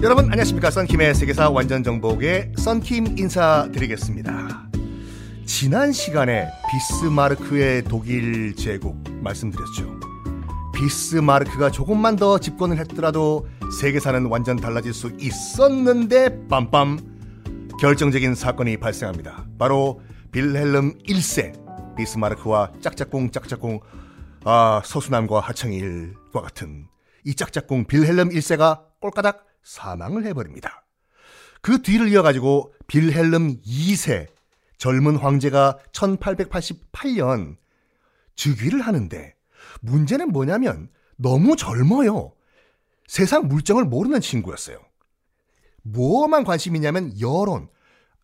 여러분 안녕하십니까 썬킴의 세계사 완전 정복의 썬킴 인사드리겠습니다. 지난 시간에 비스마르크의 독일 제국 말씀드렸죠. 비스마르크가 조금만 더 집권을 했더라도 세계사는 완전 달라질 수 있었는데 빰빰 결정적인 사건이 발생합니다. 바로 빌헬름 1세 비스마르크와 짝짝꿍 짝짝꿍 아 서수남과 하청일과 같은 이 짝짝꿍 빌헬름 1세가 꼴까닥 사망을 해버립니다. 그 뒤를 이어가지고 빌헬름 2세 젊은 황제가 1888년 즉위를 하는데 문제는 뭐냐면 너무 젊어요. 세상 물정을 모르는 친구였어요. 뭐만 관심이냐면 여론.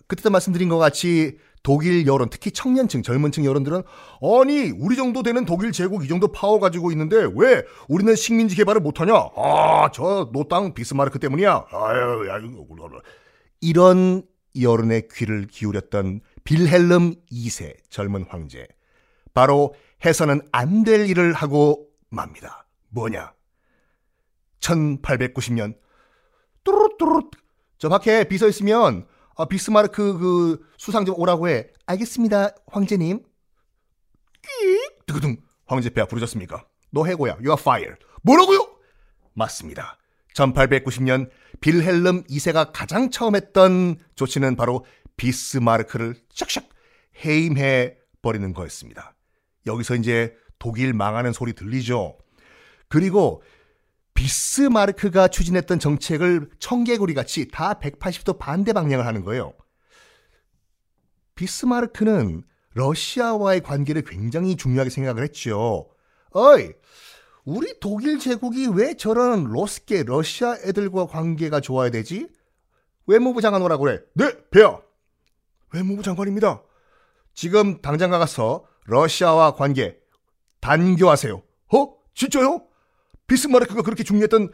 그때도 말씀드린 것 같이 독일 여론, 특히 청년층, 젊은층 여론들은 아니 우리 정도 되는 독일 제국 이 정도 파워 가지고 있는데 왜 우리는 식민지 개발을 못하냐? 아 저 노땅 비스마르크 때문이야. 아유, 야, 이런 여론의 귀를 기울였던 빌헬름 2세 젊은 황제. 바로 해서는 안 될 일을 하고 맙니다. 뭐냐? 1890년 뚜루뚜루 저 밖에 비서 있으면 아, 비스마르크 그 수상 좀 오라고 해. 알겠습니다, 황제님. 끼익 두구둥 황제 폐하 부르셨습니까? 너 해고야. You are fired. 뭐라고요? 맞습니다. 1890년 빌헬름 2세가 가장 처음 했던 조치는 바로 비스마르크를 샥샥 해임해 버리는 거였습니다. 여기서 이제 독일 망하는 소리 들리죠. 그리고 비스마르크가 추진했던 정책을 청개구리 같이 다 180도 반대 방향을 하는 거예요. 비스마르크는 러시아와의 관계를 굉장히 중요하게 생각을 했죠. 어이, 우리 독일 제국이 왜 저런 로스케 러시아 애들과 관계가 좋아야 되지? 외무부 장관 오라고 그래. 네, 배야. 외무부 장관입니다. 지금 당장 가서 러시아와 관계 단교하세요. 어? 진짜요? 비스마르크가 그렇게 중요했던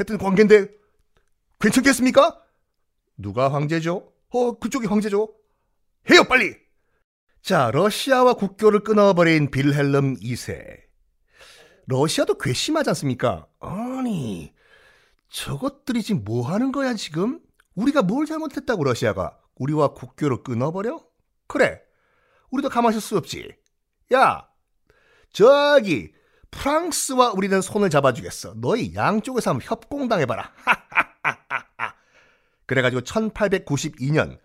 했던 관계인데 괜찮겠습니까? 누가 황제죠? 어, 그쪽이 황제죠. 해요, 빨리. 자, 러시아와 국교를 끊어버린 빌헬름 2세. 러시아도 괘씸하지 않습니까? 아니, 저것들이 지금 뭐 하는 거야, 지금? 우리가 뭘 잘못했다고, 러시아가? 우리와 국교를 끊어버려? 그래. 우리도 가만히 있을 수 없지. 야, 저기, 프랑스와 우리는 손을 잡아주겠어. 너희 양쪽에서 한번 협공당해봐라. 그래가지고 1892년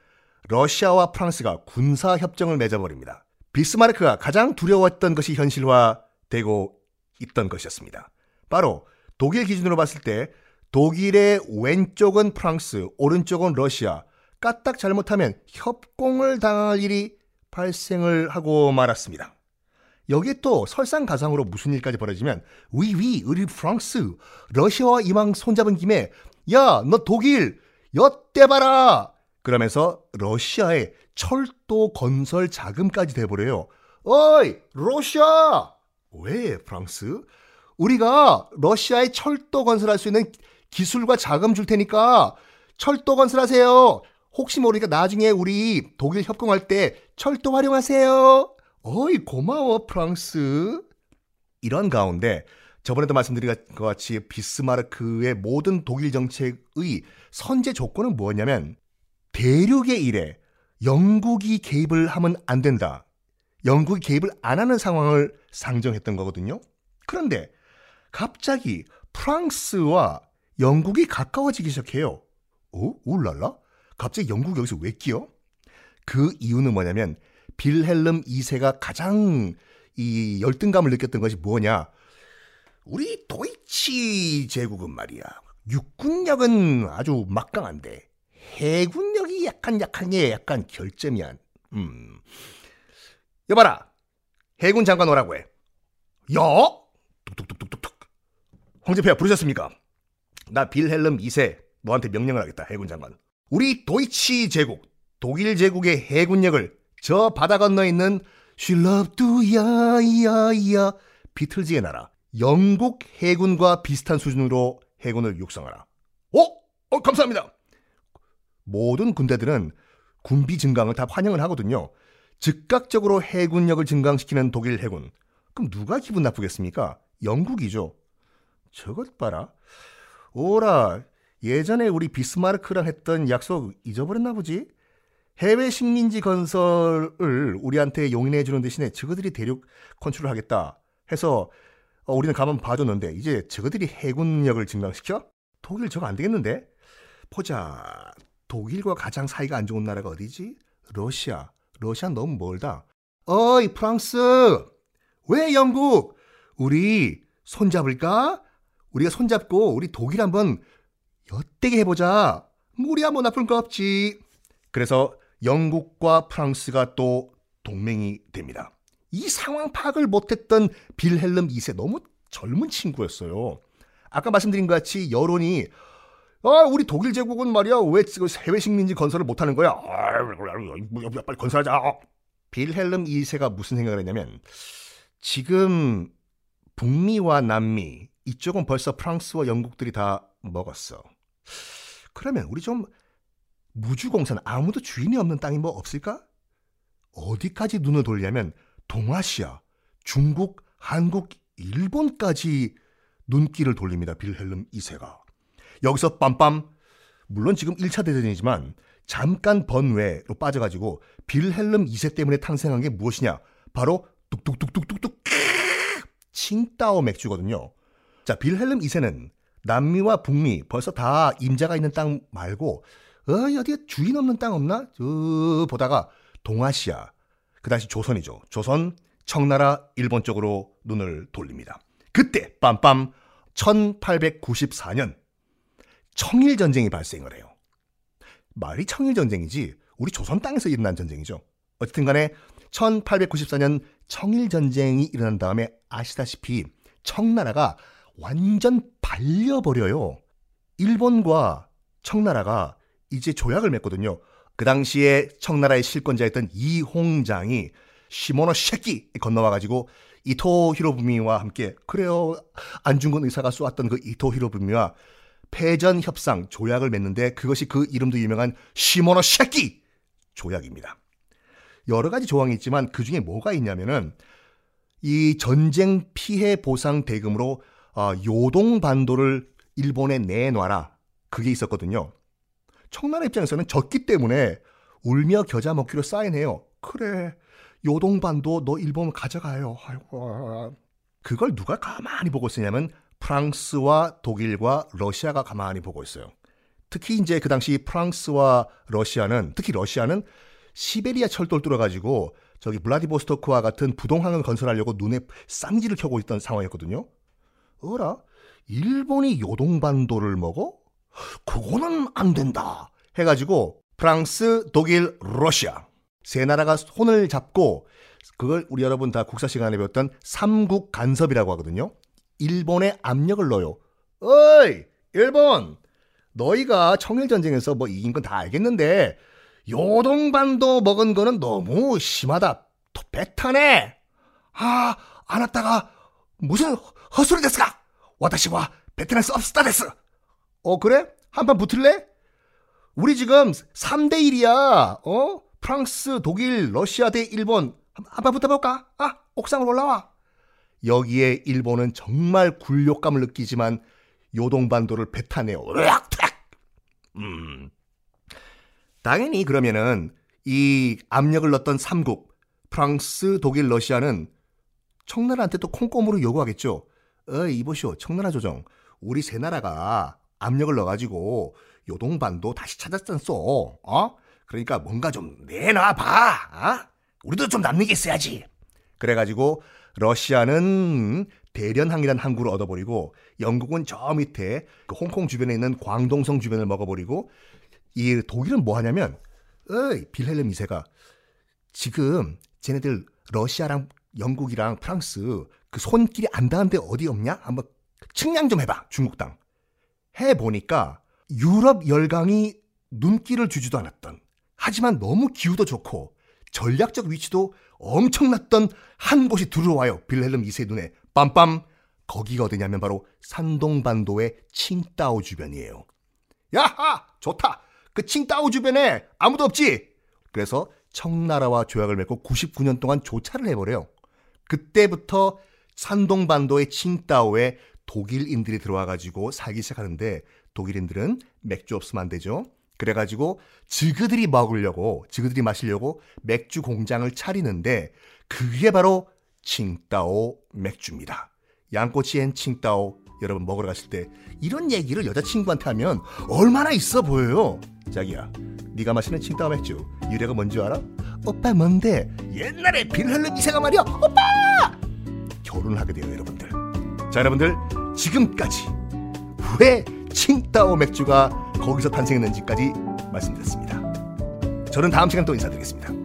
러시아와 프랑스가 군사 협정을 맺어버립니다. 비스마르크가 가장 두려웠던 것이 현실화되고 있던 것이었습니다. 바로 독일 기준으로 봤을 때 독일의 왼쪽은 프랑스, 오른쪽은 러시아, 까딱 잘못하면 협공을 당할 일이 발생을 하고 말았습니다. 여기에 또 설상가상으로 무슨 일까지 벌어지면 위위 우리 프랑스 러시아와 이왕 손잡은 김에 야 너 독일 엿대 봐라! 그러면서 러시아의 철도 건설 자금까지 돼버려요. 어이 러시아! 왜 프랑스? 우리가 러시아의 철도 건설할 수 있는 기술과 자금 줄 테니까 철도 건설하세요. 혹시 모르니까 나중에 우리 독일 협공할 때 철도 활용하세요 어이 고마워 프랑스. 이런 가운데 저번에도 말씀드린 것 같이 비스마르크의 모든 독일 정책의 선제 조건은 뭐냐면 대륙의 일에 영국이 개입을 하면 안 된다. 영국이 개입을 안 하는 상황을 상정했던 거거든요. 그런데 갑자기 프랑스와 영국이 가까워지기 시작해요. 어? 울랄라? 갑자기 영국이 여기서 왜 끼어? 그 이유는 뭐냐면 빌헬름 2세가 가장 이 열등감을 느꼈던 것이 뭐냐? 우리 도이치 제국은 말이야. 육군력은 아주 막강한데 해군력이 약간 약한 게 약간 결점이야. 음. 여봐라. 해군 장관 오라고 해. 야! 뚝뚝뚝뚝뚝. 황제폐하 부르셨습니까? 나 빌헬름 2세 너한테 명령을 하겠다. 해군 장관. 우리 도이치 제국, 독일 제국의 해군력을 저 바다 건너 있는 She loved ya. 비틀즈의 나라. 영국 해군과 비슷한 수준으로 해군을 육성하라. 어? 어, 감사합니다. 모든 군대들은 군비 증강을 다 환영을 하거든요. 즉각적으로 해군력을 증강시키는 독일 해군. 그럼 누가 기분 나쁘겠습니까? 영국이죠. 저것 봐라. 오라, 예전에 우리 비스마르크랑 했던 약속 잊어버렸나 보지? 해외 식민지 건설을 우리한테 용인해 주는 대신에 저거들이 대륙 컨트롤 하겠다 해서 어, 우리는 가만 봐줬는데 이제 저거들이 해군력을 증강시켜? 독일 저거 안 되겠는데? 보자. 독일과 가장 사이가 안 좋은 나라가 어디지? 러시아. 러시아 너무 멀다. 어이 프랑스! 왜 영국? 우리 손잡을까? 우리가 손잡고 우리 독일 한번 엿대게 해보자. 우리야 뭐 나쁜 거 없지. 그래서 영국과 프랑스가 또 동맹이 됩니다. 이 상황 파악을 못했던 빌헬름 2세 너무 젊은 친구였어요. 아까 말씀드린 것 같이 여론이 아, 우리 독일 제국은 말이야 왜 해외 식민지 건설을 못하는 거야? 아, 빨리 건설하자. 빌헬름 2세가 무슨 생각을 했냐면 지금 북미와 남미 이쪽은 벌써 프랑스와 영국들이 다 먹었어. 그러면 우리 좀 무주공산 아무도 주인이 없는 땅이 뭐 없을까? 어디까지 눈을 돌리냐면 동아시아, 중국, 한국, 일본까지 눈길을 돌립니다. 빌헬름 2세가. 여기서 빰빰 물론 지금 1차 대전이지만 잠깐 번외로 빠져가지고 빌헬름 2세 때문에 탄생한 게 무엇이냐? 바로 뚝뚝뚝뚝뚝뚝 칭따오 맥주거든요. 자, 빌헬름 2세는 남미와 북미 벌써 다 임자가 있는 땅 말고 어이 어디에 주인 없는 땅 없나? 저 보다가 동아시아 그 당시 조선이죠. 조선 청나라 일본 쪽으로 눈을 돌립니다. 그때 빰빰 1894년 청일 전쟁이 발생을 해요. 말이 청일 전쟁이지 우리 조선 땅에서 일어난 전쟁이죠. 어쨌든 간에 1894년 청일 전쟁이 일어난 다음에 아시다시피 청나라가 완전 발려버려요. 일본과 청나라가 이제 조약을 맺거든요. 그 당시에 청나라의 실권자였던 이홍장이 시모노 쉐키 건너와가지고 이토 히로부미와 함께 그래요 안중근 의사가 쏘았던 그 이토 히로부미와 패전 협상 조약을 맺는데 그것이 그 이름도 유명한 시모노 쉐키 조약입니다. 여러 가지 조항이 있지만 그 중에 뭐가 있냐면은 이 전쟁 피해 보상 대금으로 어, 요동 반도를 일본에 내놔라 그게 있었거든요. 청나라 입장에서는 졌기 때문에 울며 겨자 먹기로 사인해요. 그래 요동 반도 너 일본 가져가요. 아이고 그걸 누가 가만히 보고 있었냐면 프랑스와 독일과 러시아가 가만히 보고 있어요. 특히 이제 그 당시 프랑스와 러시아는 특히 러시아는 시베리아 철도를 뚫어가지고 저기 블라디보스토크와 같은 부동항을 건설하려고 눈에 쌍지를 켜고 있던 상황이었거든요. 어라? 일본이 요동반도를 먹어? 그거는 안 된다. 해가지고 프랑스, 독일, 러시아 세 나라가 손을 잡고 그걸 우리 여러분 다 국사 시간에 배웠던 삼국 간섭이라고 하거든요. 일본에 압력을 넣어요. 어이, 일본! 너희가 청일전쟁에서 뭐 이긴 건 다 알겠는데, 요동반도 먹은 거는 너무 심하다. 또 배타네! 아, 안 왔다가, 무슨 헛소리 됐을까? 와다시와 베트남스 없스다 됐어! 어, 그래? 한판 붙을래? 우리 지금 3대1이야, 어? 프랑스, 독일, 러시아 대 일본. 한판 붙어볼까? 아, 옥상으로 올라와. 여기에 일본은 정말 굴욕감을 느끼지만 요동반도를 배타내요. 으악, 음. 당연히 그러면은 이 압력을 넣었던 삼국 프랑스, 독일, 러시아는 청나라한테 또 콩고물을 요구하겠죠. 어, 이보시오. 청나라 조정. 우리 세 나라가 압력을 넣어가지고 요동반도 다시 찾았잖소. 어? 그러니까 뭔가 좀 내놔 봐. 어? 우리도 좀 남는 게 있어야지. 그래가지고 러시아는 대련항이라는 항구를 얻어버리고 영국은 저 밑에 그 홍콩 주변에 있는 광동성 주변을 먹어버리고 이 독일은 뭐 하냐면 어이 빌헬름 2세가 지금 쟤네들 러시아랑 영국이랑 프랑스 그 손길이 안 닿은데 어디 없냐? 한번 측량 좀 해봐 중국 땅 해보니까 유럽 열강이 눈길을 주지도 않았던 하지만 너무 기후도 좋고 전략적 위치도 엄청났던 한 곳이 들어와요. 빌헬름 2세 눈에. 빰빰. 거기가 어디냐면 바로 산동반도의 칭따오 주변이에요. 야하! 좋다! 그 칭따오 주변에 아무도 없지? 그래서 청나라와 조약을 맺고 99년 동안 조차를 해버려요. 그때부터 산동반도의 칭따오에 독일인들이 들어와가지고 살기 시작하는데 독일인들은 맥주 없으면 안 되죠. 그래가지고 지그들이 먹으려고 지그들이 마시려고 맥주 공장을 차리는데 그게 바로 칭따오 맥주입니다. 양꼬치엔 칭따오 여러분 먹으러 가실 때 이런 얘기를 여자친구한테 하면 얼마나 있어 보여요. 자기야, 네가 마시는 칭따오 맥주 유래가 뭔지 알아? 오빠 뭔데? 옛날에 빌헬름 이세가 말이야. 오빠! 결혼을 하게 돼요, 여러분들. 자, 여러분들 지금까지 왜 칭따오 맥주가 거기서 탄생했는지까지 말씀드렸습니다. 저는 다음 시간 또 인사드리겠습니다.